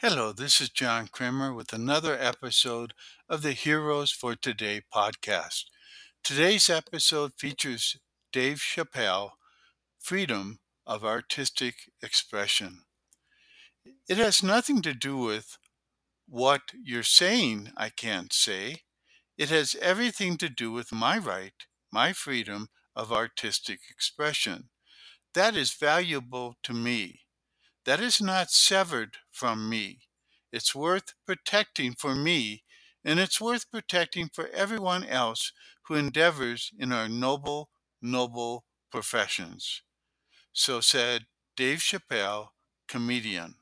Hello, this is John Kramer with another episode of the Heroes for Today podcast. Today's episode features Dave Chappelle, Freedom of Artistic Expression. It has nothing to do with what you're saying I can't say. It has everything to do with my right, my freedom of artistic expression. That is valuable to me. That is not severed from me. It's worth protecting for me, and it's worth protecting for everyone else who endeavors in our noble, noble professions. So said Dave Chappelle, comedian.